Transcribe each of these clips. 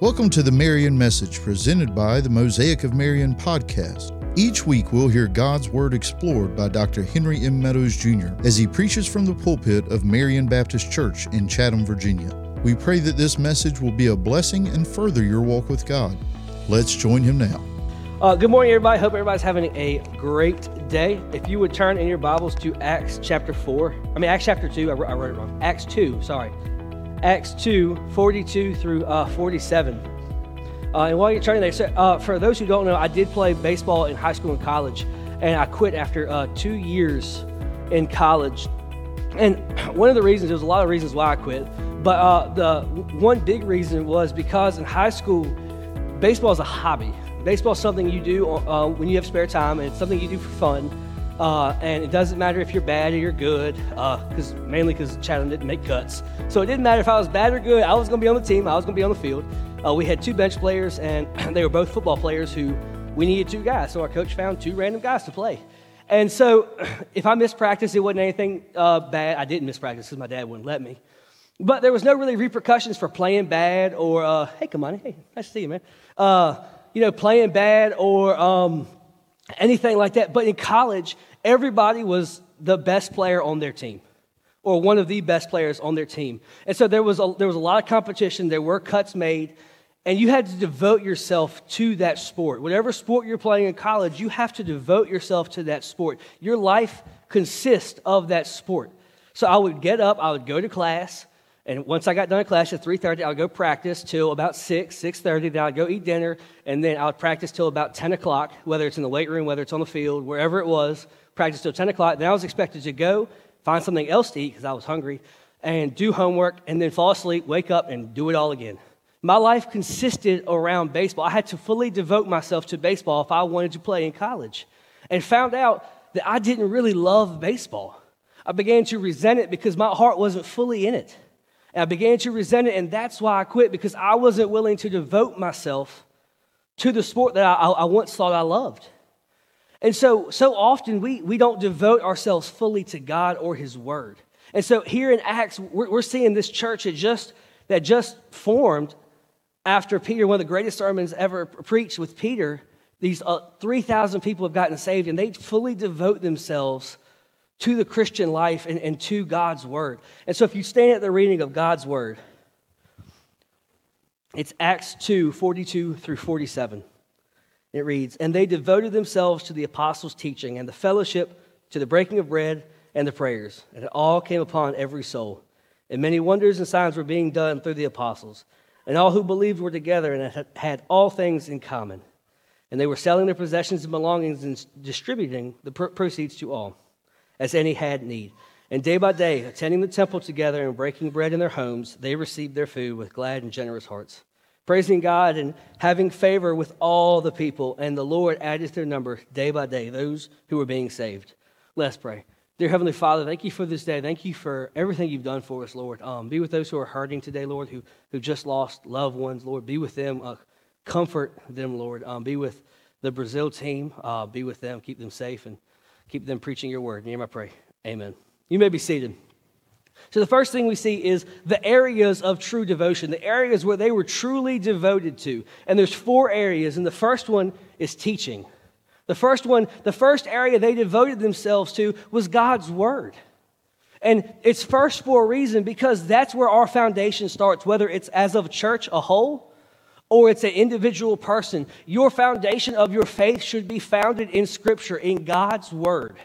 Welcome to the Marion Message presented by the Mosaic of Marion podcast. Each week, we'll hear God's Word explored by Dr. Henry M. Meadows Jr. as he preaches from the pulpit of Marion Baptist Church in Chatham, Virginia. We pray that this message will be a blessing and further your walk with God. Let's join him now. Uh, good morning, everybody. Hope everybody's having a great day. If you would turn in your Bibles to Acts chapter 4, I mean, Acts chapter 2, I, I wrote it wrong. Acts 2, sorry. Acts 2, 42 through uh, 47. Uh, and while you're turning there, so, uh, for those who don't know, I did play baseball in high school and college, and I quit after uh, two years in college. And one of the reasons, there's a lot of reasons why I quit, but uh, the one big reason was because in high school, baseball is a hobby. Baseball is something you do uh, when you have spare time, and it's something you do for fun. Uh, and it doesn't matter if you're bad or you're good, because uh, mainly because Chatham didn't make cuts. So it didn't matter if I was bad or good. I was going to be on the team. I was going to be on the field. Uh, we had two bench players, and they were both football players who we needed two guys. So our coach found two random guys to play. And so if I missed practice, it wasn't anything uh, bad. I didn't miss practice because my dad wouldn't let me. But there was no really repercussions for playing bad or, uh, hey, come on, hey, nice to see you, man. Uh, you know, playing bad or um, anything like that. But in college, everybody was the best player on their team or one of the best players on their team. And so there was a, there was a lot of competition, there were cuts made, and you had to devote yourself to that sport. Whatever sport you're playing in college, you have to devote yourself to that sport. Your life consists of that sport. So I would get up, I would go to class, and once I got done at class at 3.30, I would go practice till about 6, 6.30. Then I'd go eat dinner, and then I would practice till about 10 o'clock, whether it's in the weight room, whether it's on the field, wherever it was practice till 10 o'clock. Then I was expected to go find something else to eat because I was hungry, and do homework, and then fall asleep, wake up, and do it all again. My life consisted around baseball. I had to fully devote myself to baseball if I wanted to play in college, and found out that I didn't really love baseball. I began to resent it because my heart wasn't fully in it. And I began to resent it, and that's why I quit because I wasn't willing to devote myself to the sport that I, I once thought I loved. And so, so often we, we don't devote ourselves fully to God or His Word. And so here in Acts, we're, we're seeing this church that just, that just formed after Peter, one of the greatest sermons ever preached with Peter. These uh, 3,000 people have gotten saved, and they fully devote themselves to the Christian life and, and to God's Word. And so if you stand at the reading of God's Word, it's Acts 2 42 through 47. It reads, And they devoted themselves to the apostles' teaching and the fellowship, to the breaking of bread and the prayers. And it all came upon every soul. And many wonders and signs were being done through the apostles. And all who believed were together and had all things in common. And they were selling their possessions and belongings and distributing the proceeds to all, as any had need. And day by day, attending the temple together and breaking bread in their homes, they received their food with glad and generous hearts praising God and having favor with all the people. And the Lord added to their number day by day those who were being saved. Let's pray. Dear Heavenly Father, thank you for this day. Thank you for everything you've done for us, Lord. Um, be with those who are hurting today, Lord, who, who just lost loved ones, Lord. Be with them. Uh, comfort them, Lord. Um, be with the Brazil team. Uh, be with them. Keep them safe and keep them preaching your word. In your name I pray. Amen. You may be seated. So, the first thing we see is the areas of true devotion, the areas where they were truly devoted to. And there's four areas, and the first one is teaching. The first one, the first area they devoted themselves to was God's Word. And it's first for a reason because that's where our foundation starts, whether it's as of church a whole or it's an individual person. Your foundation of your faith should be founded in Scripture, in God's Word.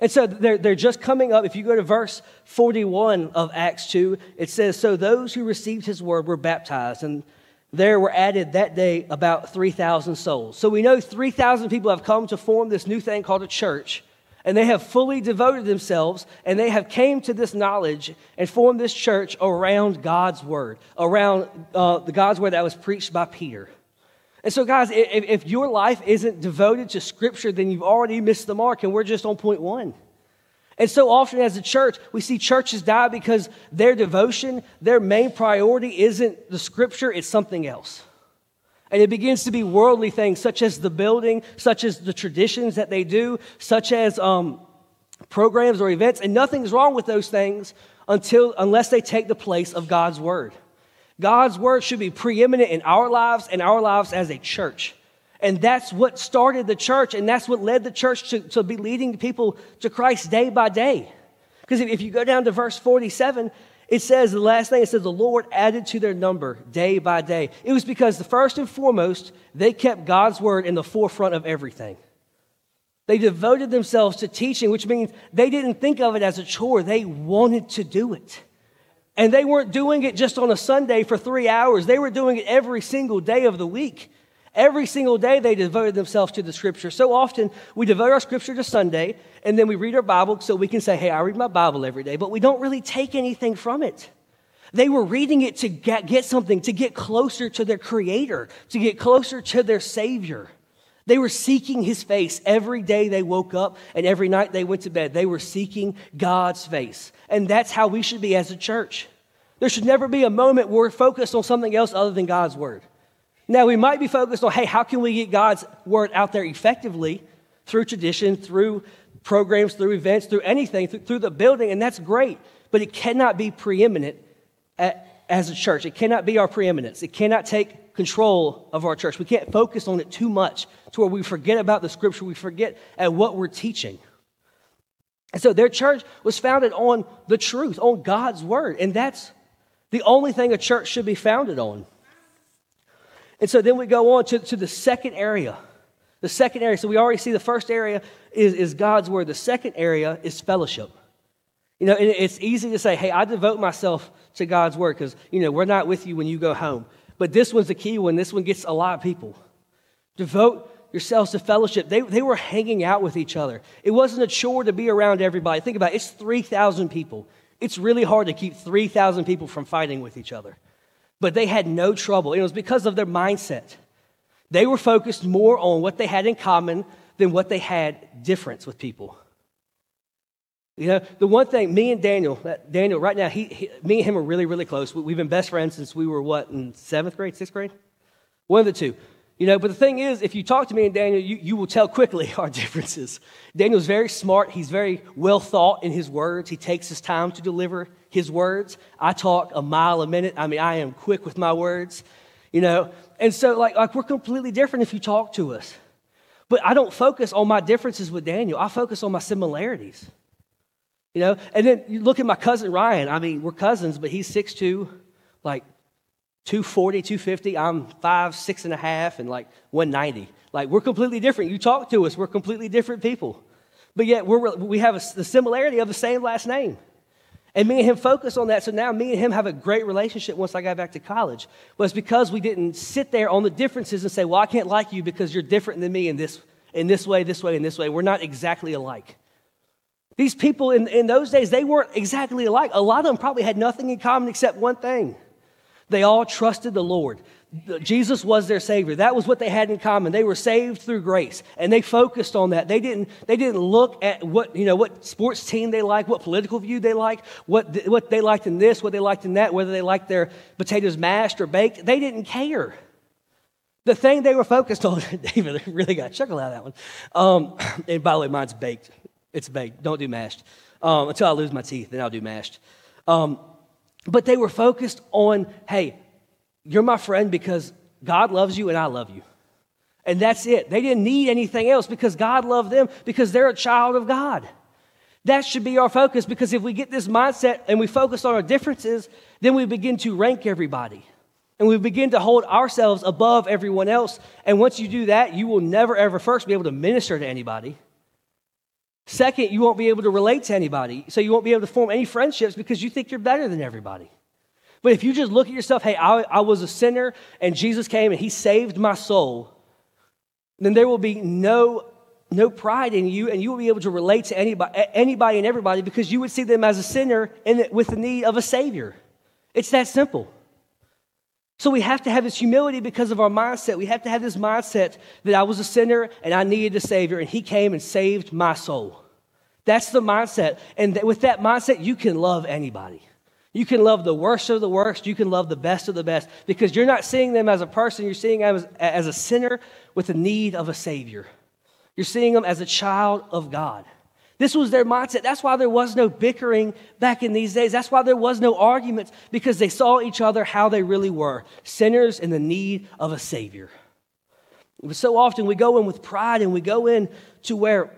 And so they're, they're just coming up. If you go to verse 41 of Acts 2, it says, So those who received his word were baptized, and there were added that day about 3,000 souls. So we know 3,000 people have come to form this new thing called a church, and they have fully devoted themselves, and they have came to this knowledge and formed this church around God's word, around uh, the God's word that was preached by Peter. And so, guys, if, if your life isn't devoted to Scripture, then you've already missed the mark, and we're just on point one. And so often as a church, we see churches die because their devotion, their main priority isn't the Scripture, it's something else. And it begins to be worldly things, such as the building, such as the traditions that they do, such as um, programs or events. And nothing's wrong with those things until, unless they take the place of God's Word. God's word should be preeminent in our lives and our lives as a church. And that's what started the church, and that's what led the church to, to be leading people to Christ day by day. Because if, if you go down to verse 47, it says, the last thing, it says, the Lord added to their number day by day. It was because the first and foremost, they kept God's word in the forefront of everything. They devoted themselves to teaching, which means they didn't think of it as a chore. They wanted to do it. And they weren't doing it just on a Sunday for three hours, they were doing it every single day of the week. Every single day they devoted themselves to the scripture. So often we devote our scripture to Sunday and then we read our Bible so we can say, hey, I read my Bible every day, but we don't really take anything from it. They were reading it to get, get something, to get closer to their Creator, to get closer to their Savior. They were seeking His face every day they woke up and every night they went to bed. They were seeking God's face. And that's how we should be as a church. There should never be a moment where we're focused on something else other than God's Word. Now, we might be focused on, hey, how can we get God's word out there effectively through tradition, through programs, through events, through anything, through, through the building, and that's great. But it cannot be preeminent at, as a church. It cannot be our preeminence. It cannot take control of our church. We can't focus on it too much to where we forget about the scripture, we forget at what we're teaching. And so their church was founded on the truth, on God's word, and that's the only thing a church should be founded on. And so then we go on to, to the second area. The second area, so we already see the first area is, is God's word. The second area is fellowship. You know, it's easy to say, hey, I devote myself to God's word because, you know, we're not with you when you go home. But this one's the key one. This one gets a lot of people. Devote yourselves to fellowship. They, they were hanging out with each other. It wasn't a chore to be around everybody. Think about it, it's 3,000 people. It's really hard to keep 3,000 people from fighting with each other. But they had no trouble. It was because of their mindset. They were focused more on what they had in common than what they had difference with people. You know, the one thing, me and Daniel, uh, Daniel, right now, he, he, me and him are really, really close. We've been best friends since we were, what, in seventh grade, sixth grade? One of the two. You know, but the thing is, if you talk to me and Daniel, you, you will tell quickly our differences. Daniel's very smart. He's very well thought in his words. He takes his time to deliver his words. I talk a mile a minute. I mean, I am quick with my words, you know. And so, like, like we're completely different if you talk to us. But I don't focus on my differences with Daniel. I focus on my similarities. You know, and then you look at my cousin Ryan. I mean, we're cousins, but he's 6'2, like 240, 250. I'm five, six and a half, and like 190. Like, we're completely different. You talk to us, we're completely different people. But yet, we're, we have a, the similarity of the same last name. And me and him focus on that. So now me and him have a great relationship once I got back to college. But it's because we didn't sit there on the differences and say, well, I can't like you because you're different than me in this, in this way, this way, and this way. We're not exactly alike. These people in, in those days, they weren't exactly alike. A lot of them probably had nothing in common except one thing. They all trusted the Lord. Jesus was their savior. That was what they had in common. They were saved through grace, and they focused on that. They didn't, they didn't look at what, you know, what sports team they like, what political view they like, what, what they liked in this, what they liked in that, whether they liked their potatoes mashed or baked. They didn't care. The thing they were focused on, David really got a chuckle out of that one. Um, and by the way, mine's baked. It's baked. Don't do mashed. Um, until I lose my teeth, then I'll do mashed. Um, but they were focused on, hey, you're my friend because God loves you and I love you. And that's it. They didn't need anything else because God loved them because they're a child of God. That should be our focus because if we get this mindset and we focus on our differences, then we begin to rank everybody. And we begin to hold ourselves above everyone else. And once you do that, you will never, ever, first, be able to minister to anybody. Second, you won't be able to relate to anybody. So you won't be able to form any friendships because you think you're better than everybody. But if you just look at yourself, hey, I, I was a sinner and Jesus came and he saved my soul, then there will be no, no pride in you and you will be able to relate to anybody, anybody and everybody because you would see them as a sinner and with the need of a Savior. It's that simple. So we have to have this humility because of our mindset. We have to have this mindset that I was a sinner and I needed a Savior and He came and saved my soul. That's the mindset. And with that mindset, you can love anybody. You can love the worst of the worst. You can love the best of the best because you're not seeing them as a person. You're seeing them as, as a sinner with a need of a Savior. You're seeing them as a child of God. This was their mindset. That's why there was no bickering back in these days. That's why there was no arguments, because they saw each other how they really were sinners in the need of a Savior. So often we go in with pride and we go in to where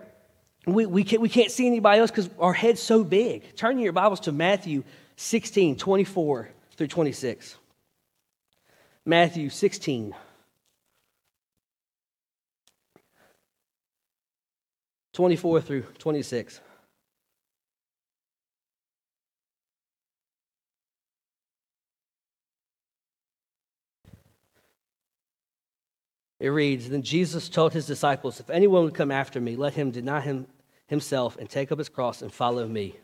we, we, can't, we can't see anybody else because our head's so big. Turn your Bibles to Matthew 16, 24 through 26. Matthew 16. 24 through 26. It reads Then Jesus told his disciples, If anyone would come after me, let him deny him, himself and take up his cross and follow me.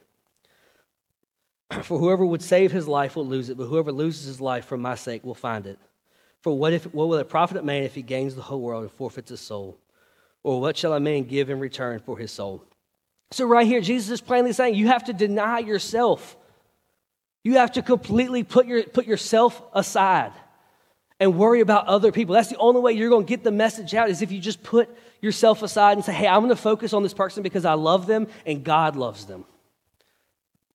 For whoever would save his life will lose it, but whoever loses his life for my sake will find it. For what, if, what will it profit a man if he gains the whole world and forfeits his soul? Or what shall a man give in return for his soul? So, right here, Jesus is plainly saying you have to deny yourself. You have to completely put, your, put yourself aside and worry about other people. That's the only way you're going to get the message out is if you just put yourself aside and say, hey, I'm going to focus on this person because I love them and God loves them.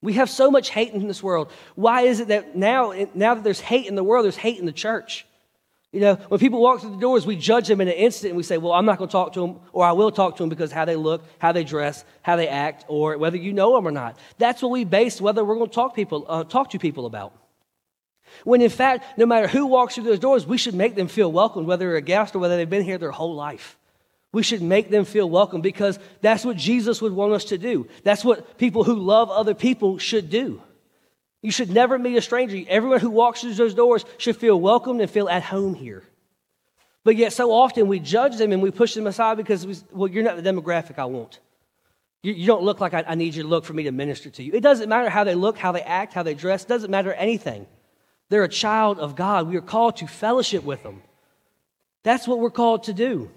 We have so much hate in this world. Why is it that now, now that there's hate in the world, there's hate in the church? You know, when people walk through the doors, we judge them in an instant and we say, well, I'm not going to talk to them, or I will talk to them because how they look, how they dress, how they act, or whether you know them or not. That's what we base whether we're going to talk, people, uh, talk to people about. When in fact, no matter who walks through those doors, we should make them feel welcome, whether they're a guest or whether they've been here their whole life. We should make them feel welcome because that's what Jesus would want us to do. That's what people who love other people should do. You should never meet a stranger. Everyone who walks through those doors should feel welcomed and feel at home here. But yet, so often we judge them and we push them aside because, we, well, you're not the demographic I want. You, you don't look like I, I need you to look for me to minister to you. It doesn't matter how they look, how they act, how they dress. It doesn't matter anything. They're a child of God. We are called to fellowship with them. That's what we're called to do.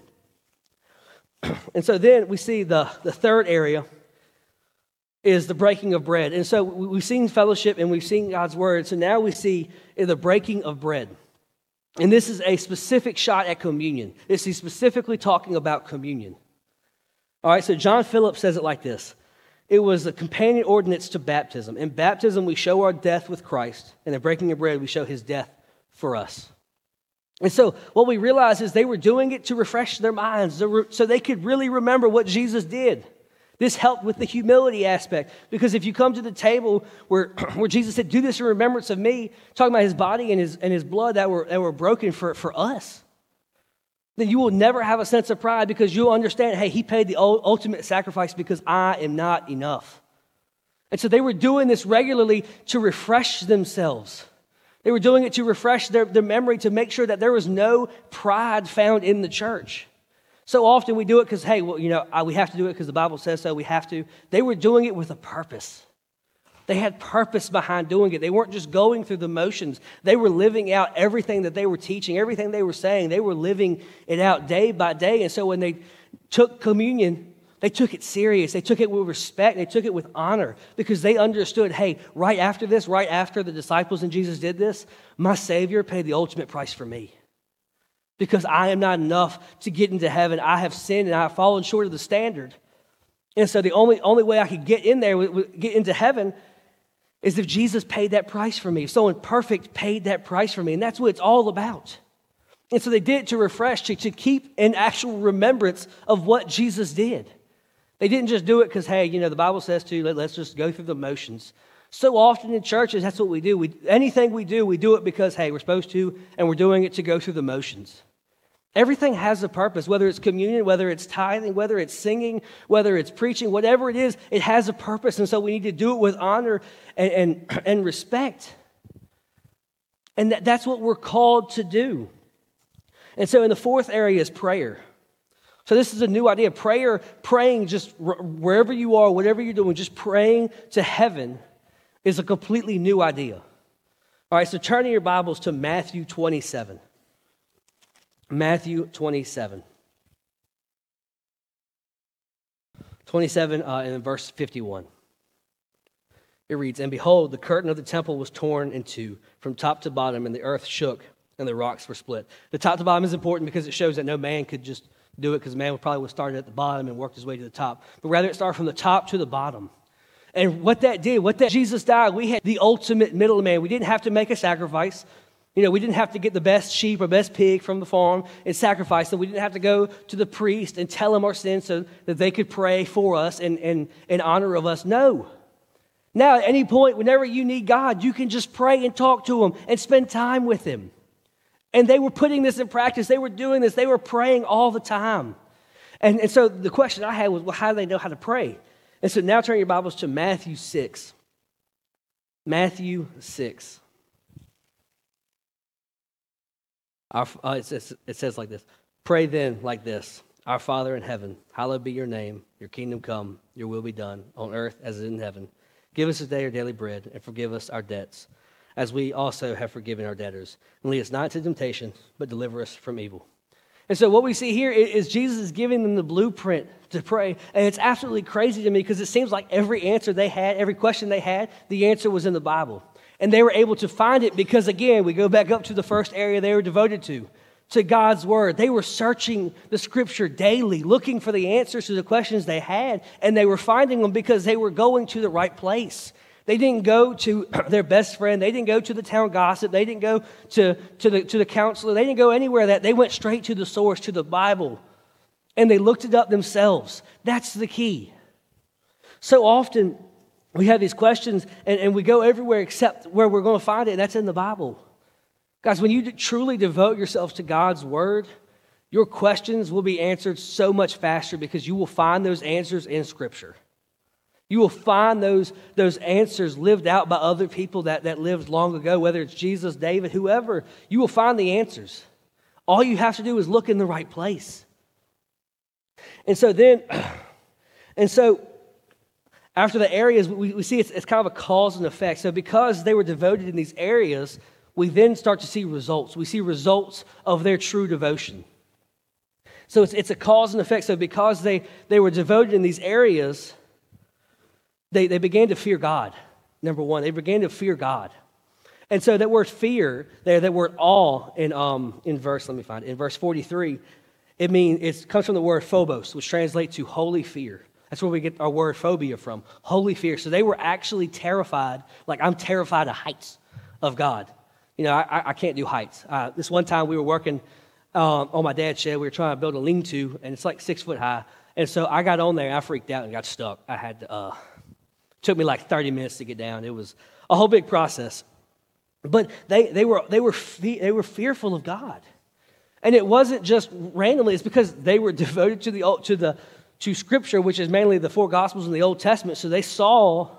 And so then we see the, the third area is the breaking of bread. And so we've seen fellowship and we've seen God's word. So now we see the breaking of bread. And this is a specific shot at communion. This is specifically talking about communion. All right, so John Phillips says it like this it was a companion ordinance to baptism. In baptism, we show our death with Christ, and in breaking of bread, we show his death for us. And so, what we realize is they were doing it to refresh their minds so they could really remember what Jesus did. This helped with the humility aspect because if you come to the table where, where Jesus said, Do this in remembrance of me, talking about his body and his, and his blood that were, that were broken for, for us, then you will never have a sense of pride because you'll understand, hey, he paid the ultimate sacrifice because I am not enough. And so they were doing this regularly to refresh themselves. They were doing it to refresh their, their memory to make sure that there was no pride found in the church. So often we do it because, hey, well, you know, we have to do it because the Bible says so, we have to. They were doing it with a purpose. They had purpose behind doing it. They weren't just going through the motions. They were living out everything that they were teaching, everything they were saying. They were living it out day by day. And so when they took communion, they took it serious. They took it with respect. They took it with honor because they understood hey, right after this, right after the disciples and Jesus did this, my Savior paid the ultimate price for me. Because I am not enough to get into heaven. I have sinned and I have fallen short of the standard. And so the only, only way I could get in there, get into heaven, is if Jesus paid that price for me. If someone perfect paid that price for me. And that's what it's all about. And so they did it to refresh, to, to keep an actual remembrance of what Jesus did. They didn't just do it because, hey, you know, the Bible says to, let, us just go through the motions. So often in churches, that's what we do. We, anything we do, we do it because, hey, we're supposed to, and we're doing it to go through the motions. Everything has a purpose, whether it's communion, whether it's tithing, whether it's singing, whether it's preaching, whatever it is, it has a purpose. And so we need to do it with honor and, and, and respect. And that, that's what we're called to do. And so in the fourth area is prayer. So this is a new idea. Prayer, praying just wherever you are, whatever you're doing, just praying to heaven is a completely new idea. All right, so turning your Bibles to Matthew 27. Matthew 27. 27 uh, and verse 51. It reads, And behold, the curtain of the temple was torn in two from top to bottom, and the earth shook, and the rocks were split. The top to bottom is important because it shows that no man could just do it because man would probably would start at the bottom and worked his way to the top. But rather, it started from the top to the bottom. And what that did, what that Jesus died, we had the ultimate middleman. We didn't have to make a sacrifice. You know, we didn't have to get the best sheep or best pig from the farm and sacrifice them. We didn't have to go to the priest and tell them our sins so that they could pray for us and in, in honor of us. No. Now, at any point, whenever you need God, you can just pray and talk to Him and spend time with Him. And they were putting this in practice. They were doing this. They were praying all the time. And, and so the question I had was, well, how do they know how to pray? And so now turn your Bibles to Matthew 6. Matthew 6. Our, uh, it, says, it says like this Pray then like this Our Father in heaven, hallowed be your name, your kingdom come, your will be done, on earth as it is in heaven. Give us today our daily bread, and forgive us our debts, as we also have forgiven our debtors. And lead us not into temptation, but deliver us from evil. And so, what we see here is Jesus is giving them the blueprint to pray. And it's absolutely crazy to me because it seems like every answer they had, every question they had, the answer was in the Bible. And they were able to find it because, again, we go back up to the first area they were devoted to, to God's Word. They were searching the Scripture daily, looking for the answers to the questions they had, and they were finding them because they were going to the right place. They didn't go to their best friend. They didn't go to the town gossip. They didn't go to, to, the, to the counselor. They didn't go anywhere that. They went straight to the source, to the Bible, and they looked it up themselves. That's the key. So often, we have these questions and, and we go everywhere except where we're going to find it, and that's in the Bible. Guys, when you truly devote yourselves to God's word, your questions will be answered so much faster because you will find those answers in Scripture. You will find those, those answers lived out by other people that, that lived long ago, whether it's Jesus, David, whoever. You will find the answers. All you have to do is look in the right place. And so then, and so after the areas, we, we see it's, it's kind of a cause and effect. So, because they were devoted in these areas, we then start to see results. We see results of their true devotion. So, it's, it's a cause and effect. So, because they, they were devoted in these areas, they, they began to fear God. Number one, they began to fear God. And so, that word fear, there, that word awe in, um, in verse, let me find it, in verse 43, it means it comes from the word phobos, which translates to holy fear. That's where we get our word phobia from holy fear. So they were actually terrified, like, I'm terrified of heights of God. You know, I, I can't do heights. Uh, this one time we were working um, on my dad's shed. We were trying to build a lean to, and it's like six foot high. And so I got on there I freaked out and got stuck. I had to, uh, took me like 30 minutes to get down. It was a whole big process. But they, they, were, they, were fe- they were fearful of God. And it wasn't just randomly, it's because they were devoted to the, to the, to Scripture, which is mainly the four Gospels in the Old Testament. So they saw,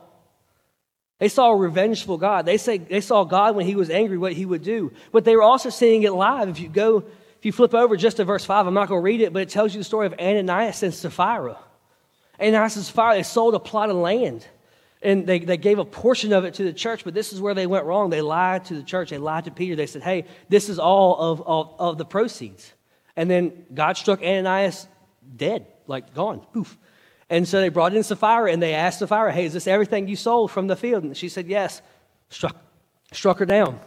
they saw a revengeful God. They say they saw God when He was angry, what He would do. But they were also seeing it live. If you go, if you flip over just to verse five, I'm not going to read it, but it tells you the story of Ananias and Sapphira. Ananias and Sapphira they sold a plot of land. And they, they gave a portion of it to the church, but this is where they went wrong. They lied to the church. They lied to Peter. They said, hey, this is all of, of, of the proceeds. And then God struck Ananias dead like gone, poof. And so they brought in Sapphira and they asked Sapphira, hey, is this everything you sold from the field? And she said, yes. Struck, struck her down.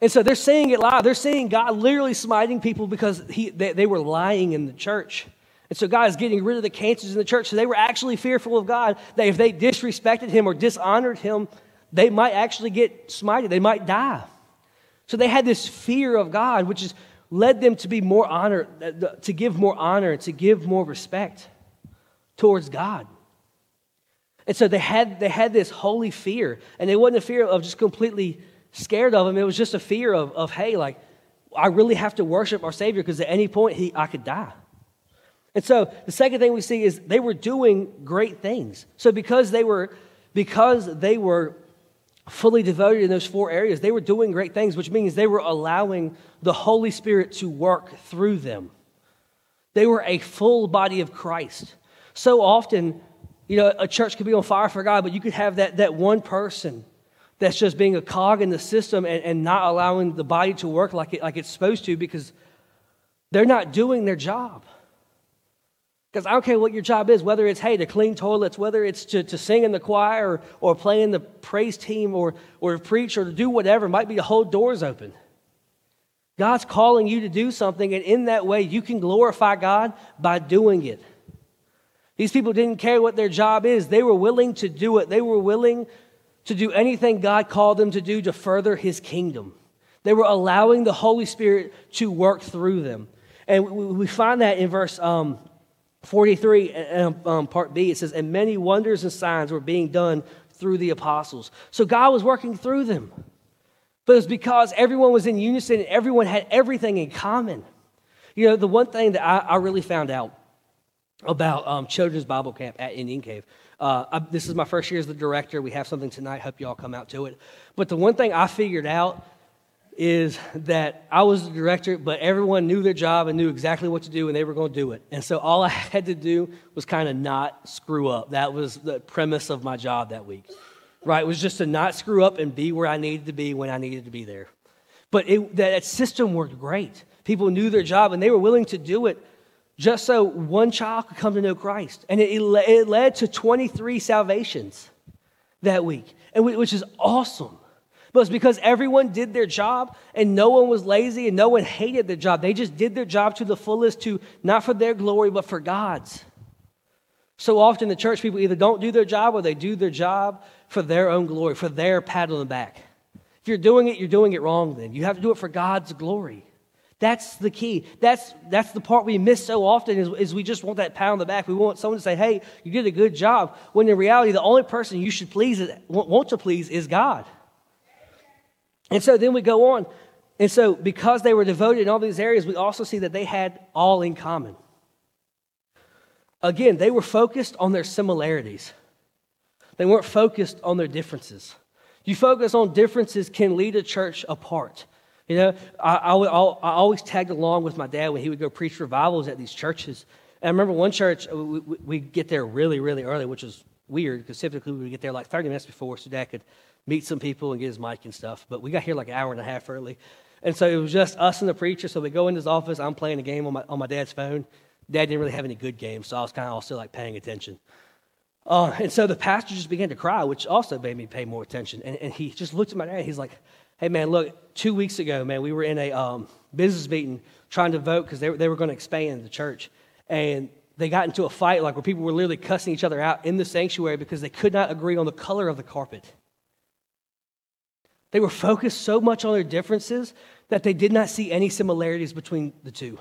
And so they're seeing it live. They're seeing God literally smiting people because he, they, they were lying in the church. And so God is getting rid of the cancers in the church. So they were actually fearful of God that if they disrespected him or dishonored him, they might actually get smited. They might die. So they had this fear of God, which is led them to be more honor, to give more honor, to give more respect towards God. And so they had, they had this holy fear. And it wasn't a fear of just completely scared of him. It was just a fear of, of hey, like, I really have to worship our Savior because at any point he, I could die. And so the second thing we see is they were doing great things. So because they were, because they were fully devoted in those four areas, they were doing great things, which means they were allowing the Holy Spirit to work through them. They were a full body of Christ. So often, you know, a church could be on fire for God, but you could have that, that one person that's just being a cog in the system and, and not allowing the body to work like, it, like it's supposed to because they're not doing their job. Because I don't care what your job is, whether it's, hey, to clean toilets, whether it's to, to sing in the choir or, or play in the praise team or, or preach or to do whatever, it might be to hold doors open. God's calling you to do something, and in that way, you can glorify God by doing it. These people didn't care what their job is, they were willing to do it. They were willing to do anything God called them to do to further his kingdom. They were allowing the Holy Spirit to work through them. And we find that in verse um, 43, um, um, part B, it says, And many wonders and signs were being done through the apostles. So God was working through them. But it's because everyone was in unison and everyone had everything in common. You know, the one thing that I, I really found out about um, Children's Bible Camp at Indian Cave. Uh, I, this is my first year as the director. We have something tonight. Hope you all come out to it. But the one thing I figured out is that I was the director, but everyone knew their job and knew exactly what to do and they were going to do it. And so all I had to do was kind of not screw up. That was the premise of my job that week, right? It was just to not screw up and be where I needed to be when I needed to be there. But it, that system worked great. People knew their job and they were willing to do it just so one child could come to know Christ. And it, it led to 23 salvations that week, which is awesome. But it's because everyone did their job and no one was lazy and no one hated their job. They just did their job to the fullest, to not for their glory, but for God's. So often the church people either don't do their job or they do their job for their own glory, for their pat on the back. If you're doing it, you're doing it wrong then. You have to do it for God's glory. That's the key. That's, that's the part we miss so often is, is we just want that pat on the back. We want someone to say, hey, you did a good job. When in reality, the only person you should please, want to please, is God. And so then we go on. And so because they were devoted in all these areas, we also see that they had all in common. Again, they were focused on their similarities. They weren't focused on their differences. You focus on differences can lead a church apart. You know, I, I, I, always tagged along with my dad when he would go preach revivals at these churches. And I remember one church, we, we, we get there really, really early, which was weird because typically we would get there like 30 minutes before so dad could meet some people and get his mic and stuff. But we got here like an hour and a half early. And so it was just us and the preacher. So we go in his office. I'm playing a game on my, on my dad's phone. Dad didn't really have any good games, so I was kind of also like paying attention. Uh, and so the pastor just began to cry, which also made me pay more attention. And, and he just looked at my dad. He's like, Hey, man, look, two weeks ago, man, we were in a um, business meeting trying to vote because they, they were going to expand the church. And they got into a fight, like where people were literally cussing each other out in the sanctuary because they could not agree on the color of the carpet. They were focused so much on their differences that they did not see any similarities between the two.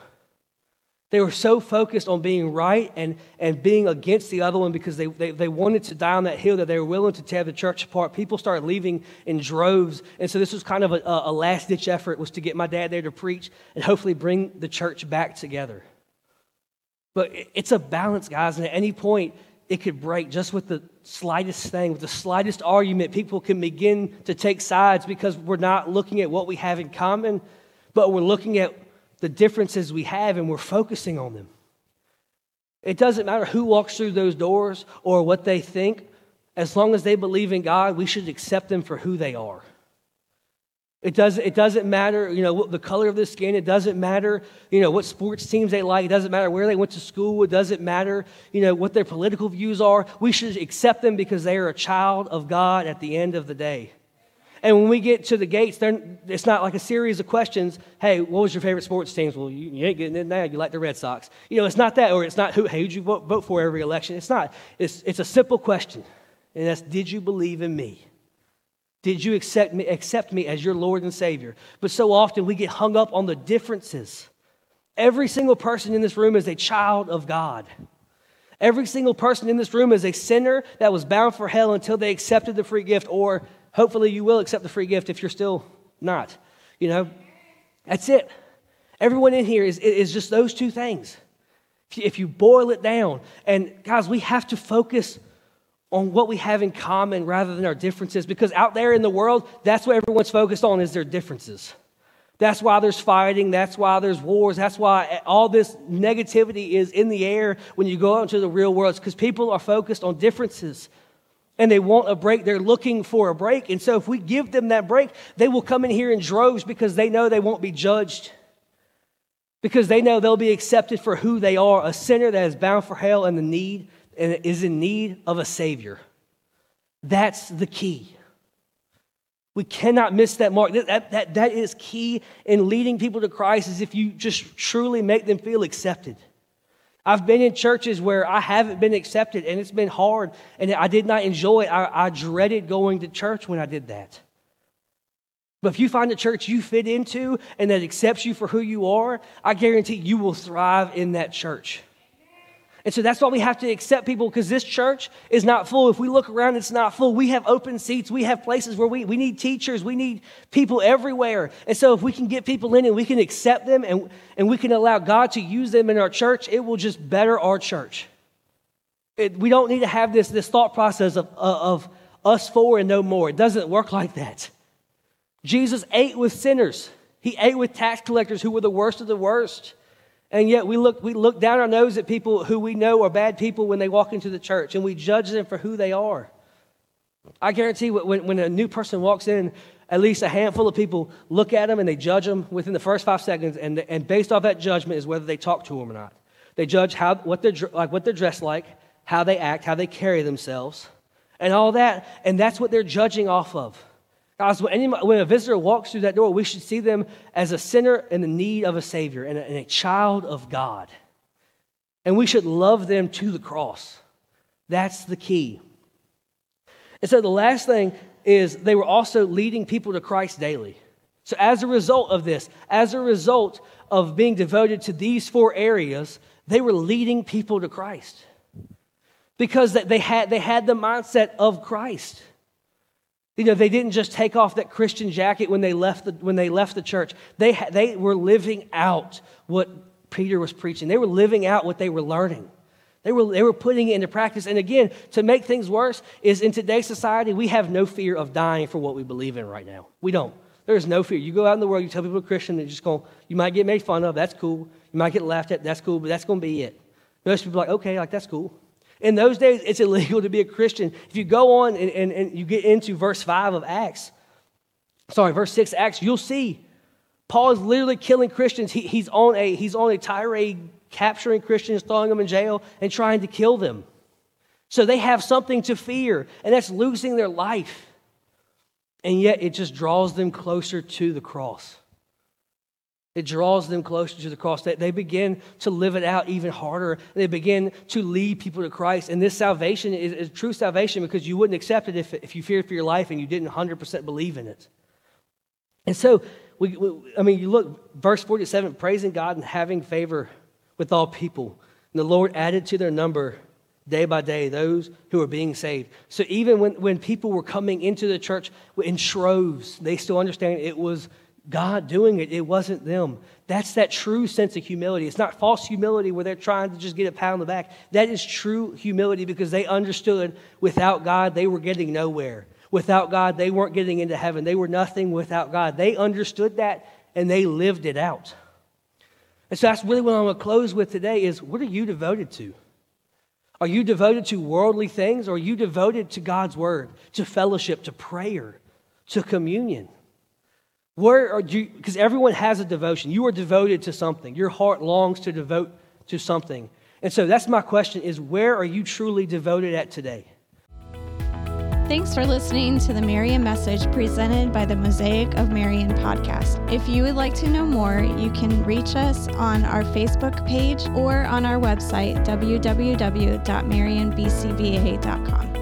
They were so focused on being right and, and being against the other one because they, they, they wanted to die on that hill that they were willing to tear the church apart. People started leaving in droves. And so this was kind of a, a last ditch effort was to get my dad there to preach and hopefully bring the church back together. But it's a balance, guys. And at any point, it could break just with the slightest thing, with the slightest argument. People can begin to take sides because we're not looking at what we have in common, but we're looking at the differences we have and we're focusing on them. It doesn't matter who walks through those doors or what they think. As long as they believe in God, we should accept them for who they are. It doesn't, it doesn't matter, you know, the color of their skin. It doesn't matter, you know, what sports teams they like. It doesn't matter where they went to school. It doesn't matter, you know, what their political views are. We should accept them because they are a child of God at the end of the day. And when we get to the gates, it's not like a series of questions. Hey, what was your favorite sports teams? Well, you, you ain't getting in there. You like the Red Sox. You know, it's not that, or it's not who, hey, you vote, vote for every election? It's not. It's, it's a simple question. And that's, did you believe in me? Did you accept me, accept me as your Lord and Savior? But so often we get hung up on the differences. Every single person in this room is a child of God. Every single person in this room is a sinner that was bound for hell until they accepted the free gift or hopefully you will accept the free gift if you're still not. You know, that's it. Everyone in here is, is just those two things. If you boil it down, and guys, we have to focus on what we have in common rather than our differences because out there in the world, that's what everyone's focused on is their differences. That's why there's fighting. That's why there's wars. That's why all this negativity is in the air when you go out into the real world. because people are focused on differences and they want a break. They're looking for a break. And so if we give them that break, they will come in here in droves because they know they won't be judged. Because they know they'll be accepted for who they are, a sinner that is bound for hell and the need and is in need of a savior. That's the key. We cannot miss that mark. That, that, that, is key in leading people to Christ is if you just truly make them feel accepted. I've been in churches where I haven't been accepted and it's been hard and I did not enjoy it. I, I dreaded going to church when I did that. But if you find a church you fit into and that accepts you for who you are, I guarantee you will thrive in that church. And so that's why we have to accept people because this church is not full. If we look around, it's not full. We have open seats. We have places where we, we need teachers. We need people everywhere. And so if we can get people in and we can accept them and, and we can allow God to use them in our church, it will just better our church. It, we don't need to have this, this thought process of, uh, of us four and no more. It doesn't work like that. Jesus ate with sinners. He ate with tax collectors who were the worst of the worst. And yet we look, we look down our nose at people who we know are bad people when they walk into the church and we judge them for who they are. I guarantee when, when a new person walks in, at least a handful of people look at them and they judge them within the first five seconds. And, and based off that judgment is whether they talk to them or not. They judge how, what, they're, like, what they're dressed like, how they act, how they carry themselves, and all that. And that's what they're judging off of. Guys, when, anybody, when a visitor walks through that door, we should see them as a sinner in the need of a Savior and a, and a child of God. And we should love them to the cross. That's the key. And so the last thing is they were also leading people to Christ daily. So, as a result of this, as a result of being devoted to these four areas, they were leading people to Christ because they had, they had the mindset of Christ. You know, they didn't just take off that Christian jacket when they left the, when they left the church. They, they were living out what Peter was preaching. They were living out what they were learning. They were, they were putting it into practice. And again, to make things worse, is in today's society, we have no fear of dying for what we believe in right now. We don't. There's no fear. You go out in the world, you tell people you're Christian, they're just going, you might get made fun of, that's cool. You might get laughed at, that's cool, but that's going to be it. Most people are like, okay, like that's cool. In those days, it's illegal to be a Christian. If you go on and, and, and you get into verse 5 of Acts, sorry, verse 6 Acts, you'll see Paul is literally killing Christians. He, he's, on a, he's on a tirade, capturing Christians, throwing them in jail, and trying to kill them. So they have something to fear, and that's losing their life. And yet it just draws them closer to the cross. It draws them closer to the cross. They, they begin to live it out even harder. They begin to lead people to Christ. And this salvation is, is true salvation because you wouldn't accept it if, if you feared for your life and you didn't 100% believe in it. And so, we, we, I mean, you look, verse 47 praising God and having favor with all people. And the Lord added to their number day by day those who were being saved. So even when, when people were coming into the church in troves, they still understand it was God doing it. It wasn't them. That's that true sense of humility. It's not false humility where they're trying to just get a pat on the back. That is true humility because they understood without God, they were getting nowhere. Without God, they weren't getting into heaven. They were nothing without God. They understood that and they lived it out. And so that's really what I'm going to close with today is what are you devoted to? Are you devoted to worldly things or are you devoted to God's word, to fellowship, to prayer, to communion? Where are you? Because everyone has a devotion. You are devoted to something. Your heart longs to devote to something. And so that's my question is where are you truly devoted at today? Thanks for listening to the Marion message presented by the Mosaic of Marion podcast. If you would like to know more, you can reach us on our Facebook page or on our website, www.marionbcva.com.